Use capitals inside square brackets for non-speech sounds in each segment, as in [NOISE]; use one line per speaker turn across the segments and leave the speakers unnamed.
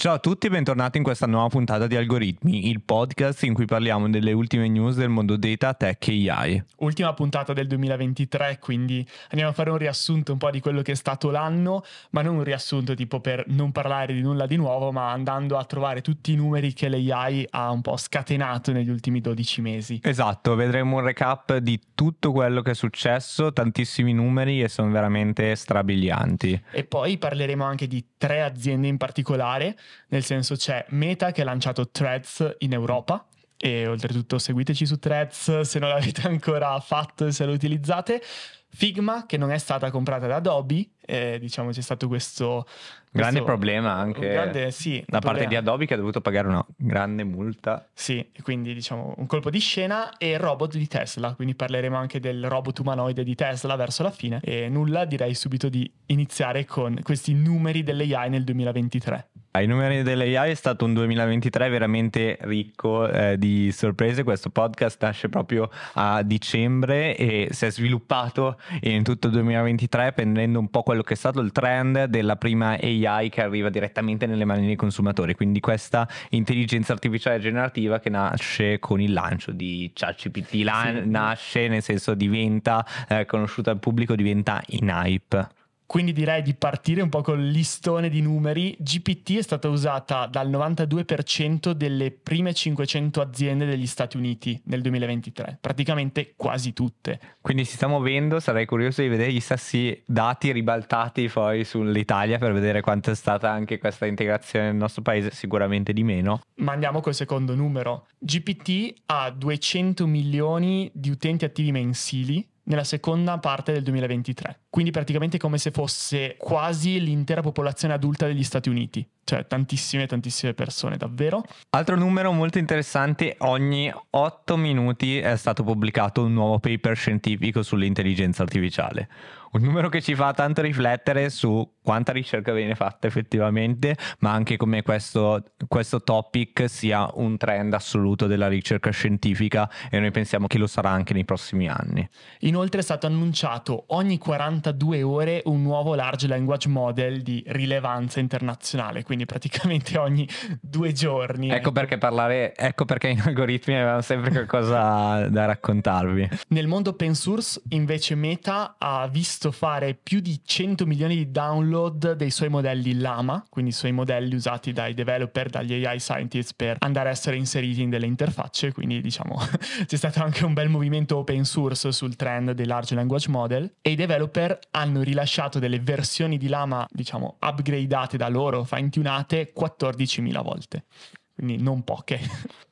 Ciao a tutti e bentornati in questa nuova puntata di Algoritmi, il podcast in cui parliamo delle ultime news del mondo data, tech e AI.
Ultima puntata del 2023, quindi andiamo a fare un riassunto un po' di quello che è stato l'anno, ma non un riassunto tipo per non parlare di nulla di nuovo, ma andando a trovare tutti i numeri che l'AI ha un po' scatenato negli ultimi 12 mesi.
Esatto, vedremo un recap di tutto quello che è successo, tantissimi numeri e sono veramente strabilianti.
E poi parleremo anche di tre aziende in particolare nel senso c'è Meta che ha lanciato Threads in Europa e oltretutto seguiteci su Threads se non l'avete [LAUGHS] ancora fatto e se lo utilizzate. Figma che non è stata comprata da Adobe, eh, diciamo c'è stato questo...
Grande questo, problema anche
grande, sì,
da parte di Adobe che ha dovuto pagare una grande multa.
Sì, quindi diciamo un colpo di scena e robot di Tesla, quindi parleremo anche del robot umanoide di Tesla verso la fine e nulla direi subito di iniziare con questi numeri dell'AI nel 2023.
I numeri dell'AI è stato un 2023 veramente ricco eh, di sorprese. Questo podcast nasce proprio a dicembre e si è sviluppato in tutto il 2023 prendendo un po' quello che è stato il trend della prima AI che arriva direttamente nelle mani dei consumatori. Quindi questa intelligenza artificiale generativa che nasce con il lancio di ChatGPT. Sì. Nasce nel senso diventa eh, conosciuta al pubblico, diventa in hype.
Quindi direi di partire un po' con il listone di numeri. GPT è stata usata dal 92% delle prime 500 aziende degli Stati Uniti nel 2023, praticamente quasi tutte.
Quindi si sta muovendo, sarei curioso di vedere gli stessi dati ribaltati poi sull'Italia per vedere quanto è stata anche questa integrazione nel nostro paese, sicuramente di meno.
Ma andiamo col secondo numero. GPT ha 200 milioni di utenti attivi mensili nella seconda parte del 2023. Quindi praticamente come se fosse quasi l'intera popolazione adulta degli Stati Uniti. Cioè tantissime, tantissime persone, davvero.
Altro numero molto interessante, ogni 8 minuti è stato pubblicato un nuovo paper scientifico sull'intelligenza artificiale un numero che ci fa tanto riflettere su quanta ricerca viene fatta effettivamente, ma anche come questo, questo topic sia un trend assoluto della ricerca scientifica e noi pensiamo che lo sarà anche nei prossimi anni.
Inoltre è stato annunciato ogni 42 ore un nuovo large language model di rilevanza internazionale, quindi praticamente ogni due giorni.
Ecco perché parlare, ecco perché in algoritmi avevamo sempre qualcosa da raccontarvi.
Nel mondo open source invece Meta ha visto visto fare più di 100 milioni di download dei suoi modelli Lama, quindi i suoi modelli usati dai developer, dagli AI scientists per andare a essere inseriti in delle interfacce, quindi diciamo [LAUGHS] c'è stato anche un bel movimento open source sul trend dei large language model e i developer hanno rilasciato delle versioni di Lama, diciamo, upgradate da loro, fine-tunate 14.000 volte quindi non poche.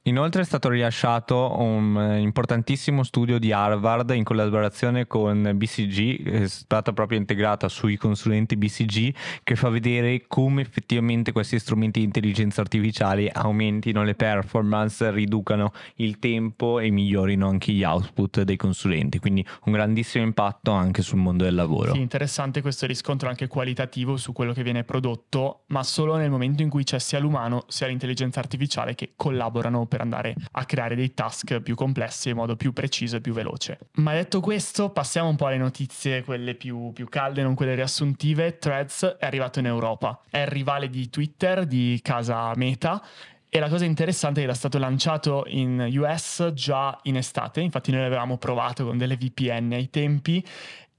Inoltre è stato rilasciato un eh, importantissimo studio di Harvard in collaborazione con BCG, è stata proprio integrata sui consulenti BCG, che fa vedere come effettivamente questi strumenti di intelligenza artificiale aumentino le performance, riducano il tempo e migliorino anche gli output dei consulenti, quindi un grandissimo impatto anche sul mondo del lavoro.
Sì, interessante questo riscontro anche qualitativo su quello che viene prodotto, ma solo nel momento in cui c'è sia l'umano sia l'intelligenza artificiale che collaborano per per andare a creare dei task più complessi in modo più preciso e più veloce. Ma detto questo, passiamo un po' alle notizie, quelle più, più calde, non quelle riassuntive. Threads è arrivato in Europa, è il rivale di Twitter, di casa Meta, e la cosa interessante è che era stato lanciato in US già in estate, infatti noi l'avevamo provato con delle VPN ai tempi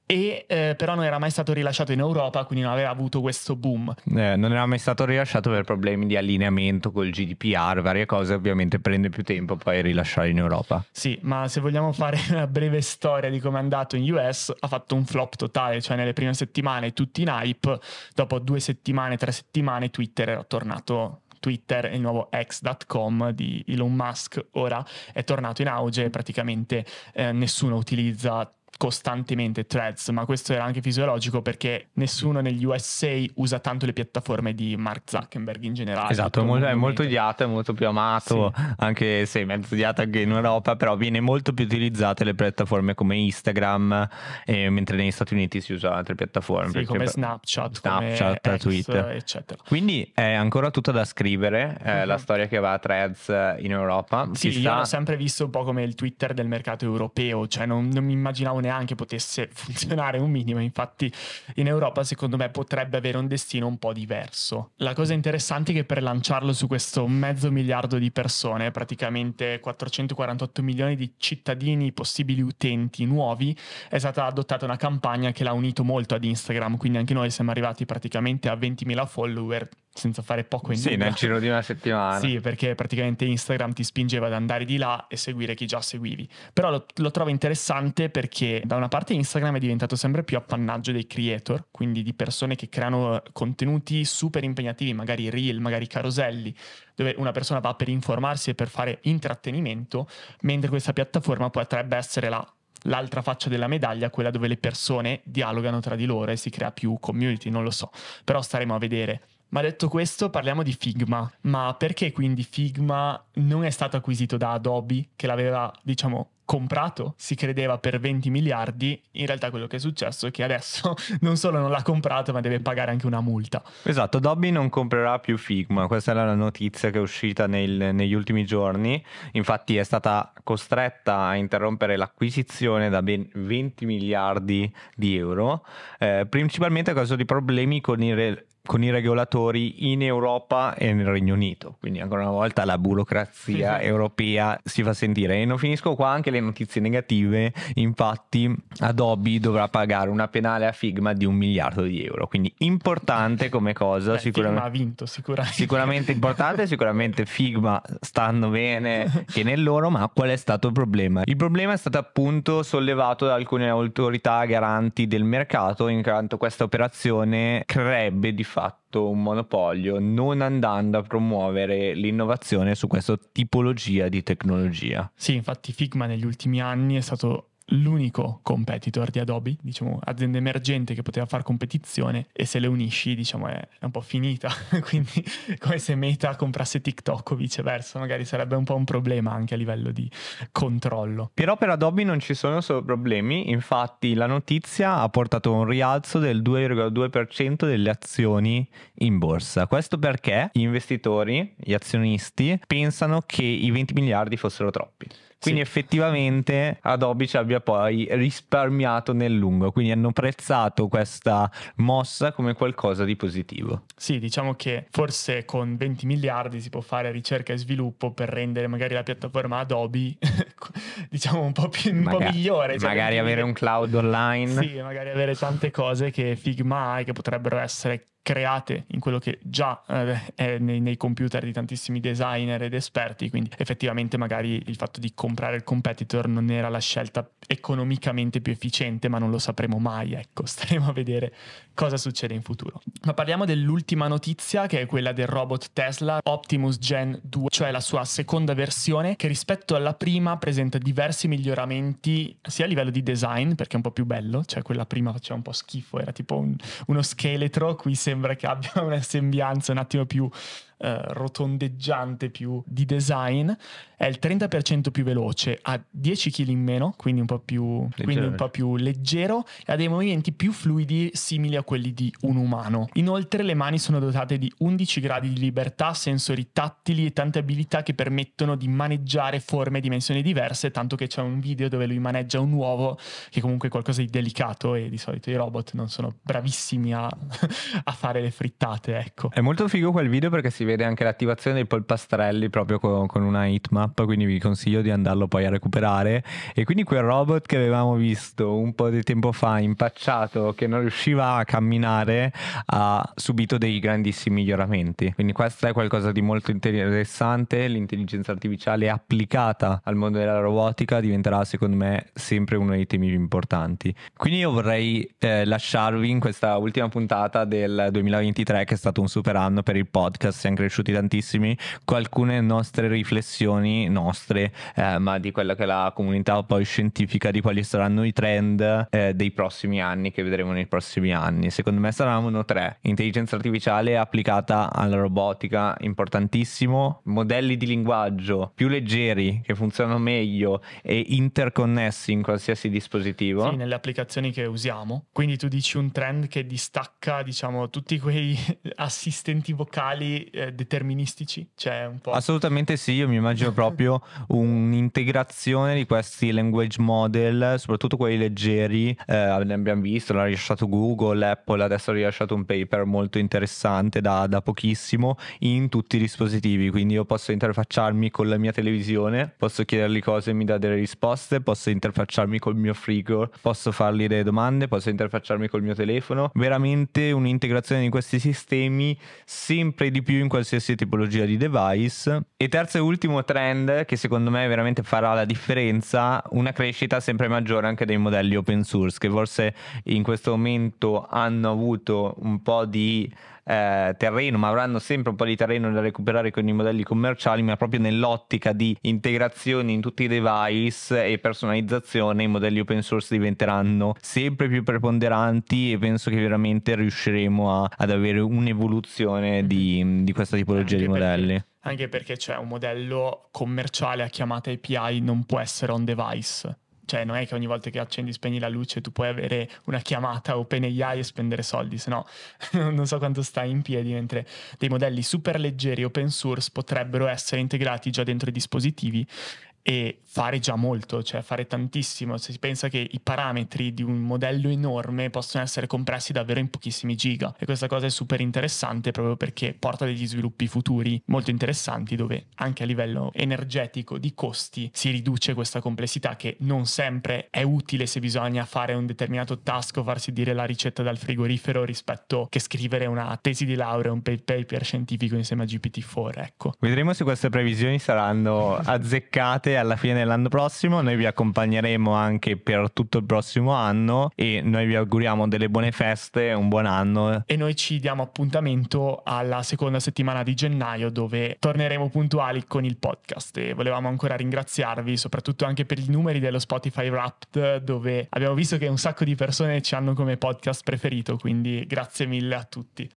e eh, però non era mai stato rilasciato in Europa, quindi non aveva avuto questo boom.
Eh, non era mai stato rilasciato per problemi di allineamento col GDPR, varie cose, ovviamente prende più tempo poi rilasciare in Europa.
Sì, ma se vogliamo fare una breve storia di come è andato in US, ha fatto un flop totale, cioè nelle prime settimane tutti in hype, dopo due settimane, tre settimane Twitter era tornato Twitter, il nuovo X.com di Elon Musk ora è tornato in auge, praticamente eh, nessuno utilizza costantemente threads, ma questo era anche fisiologico perché nessuno negli USA usa tanto le piattaforme di Mark Zuckerberg in generale.
Esatto, è molto, odiato, è molto più amato, sì. anche se è mezzo odiato anche in Europa, però viene molto più utilizzate le piattaforme come Instagram, eh, mentre negli Stati Uniti si usano altre piattaforme.
Sì, come Snapchat,
Snapchat
come
Twitter,
eccetera.
Quindi è ancora tutta da scrivere eh, uh-huh. la storia che va a threads in Europa.
Sì, si io sta... l'ho sempre visto un po' come il Twitter del mercato europeo, cioè non, non mi immaginavo neanche potesse [LAUGHS] funzionare un minimo, infatti in Europa secondo me potrebbe avere un destino un po' diverso. La cosa interessante è che per lanciarlo su questo mezzo miliardo di persone, praticamente 448 milioni di cittadini, possibili utenti nuovi, è stata adottata una campagna che l'ha unito molto ad Instagram, quindi anche noi siamo arrivati praticamente a 20.000 follower senza fare poco in
Sì, nel giro di una settimana. [LAUGHS]
Sì, perché praticamente Instagram ti spingeva ad andare di là e seguire chi già seguivi. Però lo, lo, trovo interessante perché da una parte Instagram è diventato sempre più appannaggio dei creator, quindi di persone che creano contenuti super impegnativi, magari reel, magari caroselli, dove una persona va per informarsi e per fare intrattenimento, mentre questa piattaforma potrebbe essere la l'altra faccia della medaglia, quella dove le persone dialogano tra di loro e si crea più community, non lo so, però staremo a vedere. Ma detto questo, parliamo di Figma. Ma perché quindi Figma non è stato acquisito da Adobe, che l'aveva, diciamo, comprato, si credeva per 20 miliardi, in realtà quello che è successo è che adesso [LAUGHS] non solo non l'ha comprato, ma deve pagare anche una multa.
Esatto, Adobe non comprerà più Figma, questa è la notizia che è uscita nel, negli ultimi giorni, infatti è stata costretta a interrompere l'acquisizione da ben 20 miliardi di euro, eh, principalmente a causa di problemi con i re- con i regolatori in Europa e nel Regno Unito. Quindi ancora una volta la burocrazia europea si fa sentire. E non finisco qua anche le notizie negative. Infatti Adobe dovrà pagare una penale a Figma di un miliardo di euro. Quindi importante come cosa.
Beh,
sicuramente,
Figma ha vinto sicuramente.
Sicuramente importante, sicuramente Figma stanno bene [LAUGHS] che nel loro, ma qual è stato il problema? Il problema è stato appunto sollevato da alcune autorità garanti del mercato in quanto questa operazione creerebbe di fatto un monopolio non andando a promuovere l'innovazione su questa tipologia di tecnologia.
Sì, infatti Figma negli ultimi anni è stato l'unico competitor di Adobe, diciamo azienda emergente che poteva fare competizione e se le unisci diciamo è, un po' finita, [LAUGHS] quindi come se Meta comprasse TikTok o viceversa, magari sarebbe un po' un problema anche a livello di controllo.
Però per Adobe non ci sono solo problemi, infatti la notizia ha portato un rialzo del 2,2% delle azioni in borsa, questo perché gli investitori, gli azionisti pensano che i 20 miliardi fossero troppi. Quindi sì. effettivamente Adobe ci abbia poi risparmiato nel lungo, quindi hanno prezzato questa mossa come qualcosa di positivo.
Sì, diciamo che forse con 20 miliardi si può fare ricerca e sviluppo per rendere magari la piattaforma Adobe diciamo un po' più un magari, po' migliore.
Cioè magari avere un cloud online.
Sì, magari avere tante cose che Figma ha e che potrebbero essere create in quello che già eh, è nei, nei, computer di tantissimi designer ed esperti, quindi effettivamente magari il fatto di comprare il competitor non era la scelta economicamente più efficiente, ma non lo sapremo mai, ecco, [LAUGHS] staremo a vedere cosa succede in futuro. Ma parliamo dell'ultima notizia che è quella del robot Tesla Optimus Gen 2, cioè la sua seconda versione che rispetto alla prima presenta diversi miglioramenti sia a livello di design perché è un po' più bello, cioè quella prima faceva un po' schifo, era tipo un, uno scheletro, qui sembra che abbia una sembianza un attimo più eh, rotondeggiante più di design, è il 30% più veloce, ha 10 kg in meno, quindi un, po più, quindi un po' più leggero e ha dei movimenti più fluidi simili a quelli di un umano. Inoltre le mani sono dotate di 11 gradi di libertà, sensori tattili e tante abilità che permettono di maneggiare forme e dimensioni diverse, tanto che c'è un video dove lui maneggia un uovo che comunque è qualcosa di delicato e di solito i robot non sono bravissimi a, [LAUGHS] a fare le frittate, ecco.
È molto figo quel video perché si vede anche l'attivazione dei polpastrelli proprio con, con una hitmap, quindi vi consiglio di andarlo poi a recuperare. E quindi quel robot che avevamo visto un po' di tempo fa, impacciato, che non riusciva a camminare, ha subito dei grandissimi miglioramenti. Quindi questo è qualcosa di molto interessante. L'intelligenza artificiale applicata al mondo della robotica diventerà secondo me sempre uno dei temi più importanti. Quindi io vorrei eh, lasciarvi in questa ultima puntata del 2023 che è stato un super anno per il podcast cresciuti tantissimi, alcune nostre riflessioni, nostre, eh, ma di quella che è la comunità poi scientifica, di quali saranno i trend eh, dei prossimi anni, che vedremo nei prossimi anni. Secondo me saranno tre. Intelligenza artificiale applicata alla robotica, importantissimo, modelli di linguaggio più leggeri, che funzionano meglio e interconnessi in qualsiasi dispositivo.
Sì, nelle applicazioni che usiamo. Quindi tu dici un trend che distacca, diciamo, tutti quei [LAUGHS] assistenti vocali eh, eh, deterministici? Cioè un po'...
Assolutamente sì, io mi immagino proprio [LAUGHS] un'integrazione di questi language model, soprattutto quelli leggeri, eh, abbiamo visto, l'ha rilasciato Google, Apple adesso ha rilasciato un paper molto interessante da, da pochissimo in tutti i dispositivi, quindi io posso interfacciarmi con la mia televisione, posso chiedergli cose e mi dà delle risposte, posso interfacciarmi col mio frigo, posso fargli delle domande, posso interfacciarmi col mio telefono, veramente un'integrazione di questi sistemi sempre di più in qualsiasi tipologia di device. E terzo e ultimo trend che secondo me veramente farà la differenza, una crescita sempre maggiore anche dei modelli open source che forse in questo momento hanno avuto un po' di eh, terreno, ma avranno sempre un po' di terreno da recuperare con i modelli commerciali, ma proprio nell'ottica di integrazione in tutti i device e personalizzazione, i modelli open source diventeranno sempre più preponderanti e penso che veramente riusciremo a, ad avere un'evoluzione di, di questa tipologia
anche
di modelli.
Perché, anche perché c'è un modello commerciale a chiamata API non può essere on device cioè non è che ogni volta che accendi e spegni la luce tu puoi avere una chiamata OpenAI e spendere soldi, se no [LAUGHS] non so quanto sta in piedi, mentre dei modelli super leggeri open source potrebbero essere integrati già dentro i dispositivi e fare già molto, cioè fare tantissimo. Se si pensa che i parametri di un modello enorme possono essere compressi davvero in pochissimi giga e questa cosa è super interessante proprio perché porta degli sviluppi futuri molto interessanti dove anche a livello energetico di costi si riduce questa complessità che non sempre è utile se bisogna fare un determinato task o farsi dire la ricetta dal frigorifero rispetto che scrivere una tesi di laurea, un paper scientifico insieme a GPT-4, ecco.
Vedremo se queste previsioni saranno azzeccate alla fine dell'anno prossimo. Noi vi accompagneremo anche per tutto il prossimo anno e noi vi auguriamo delle buone feste, un buon anno.
E noi ci diamo appuntamento alla seconda settimana di gennaio dove torneremo puntuali con il podcast e volevamo ancora ringraziarvi soprattutto anche per i numeri dello Spotify Wrapped dove abbiamo visto che un sacco di persone ci hanno come podcast preferito, quindi grazie mille a tutti.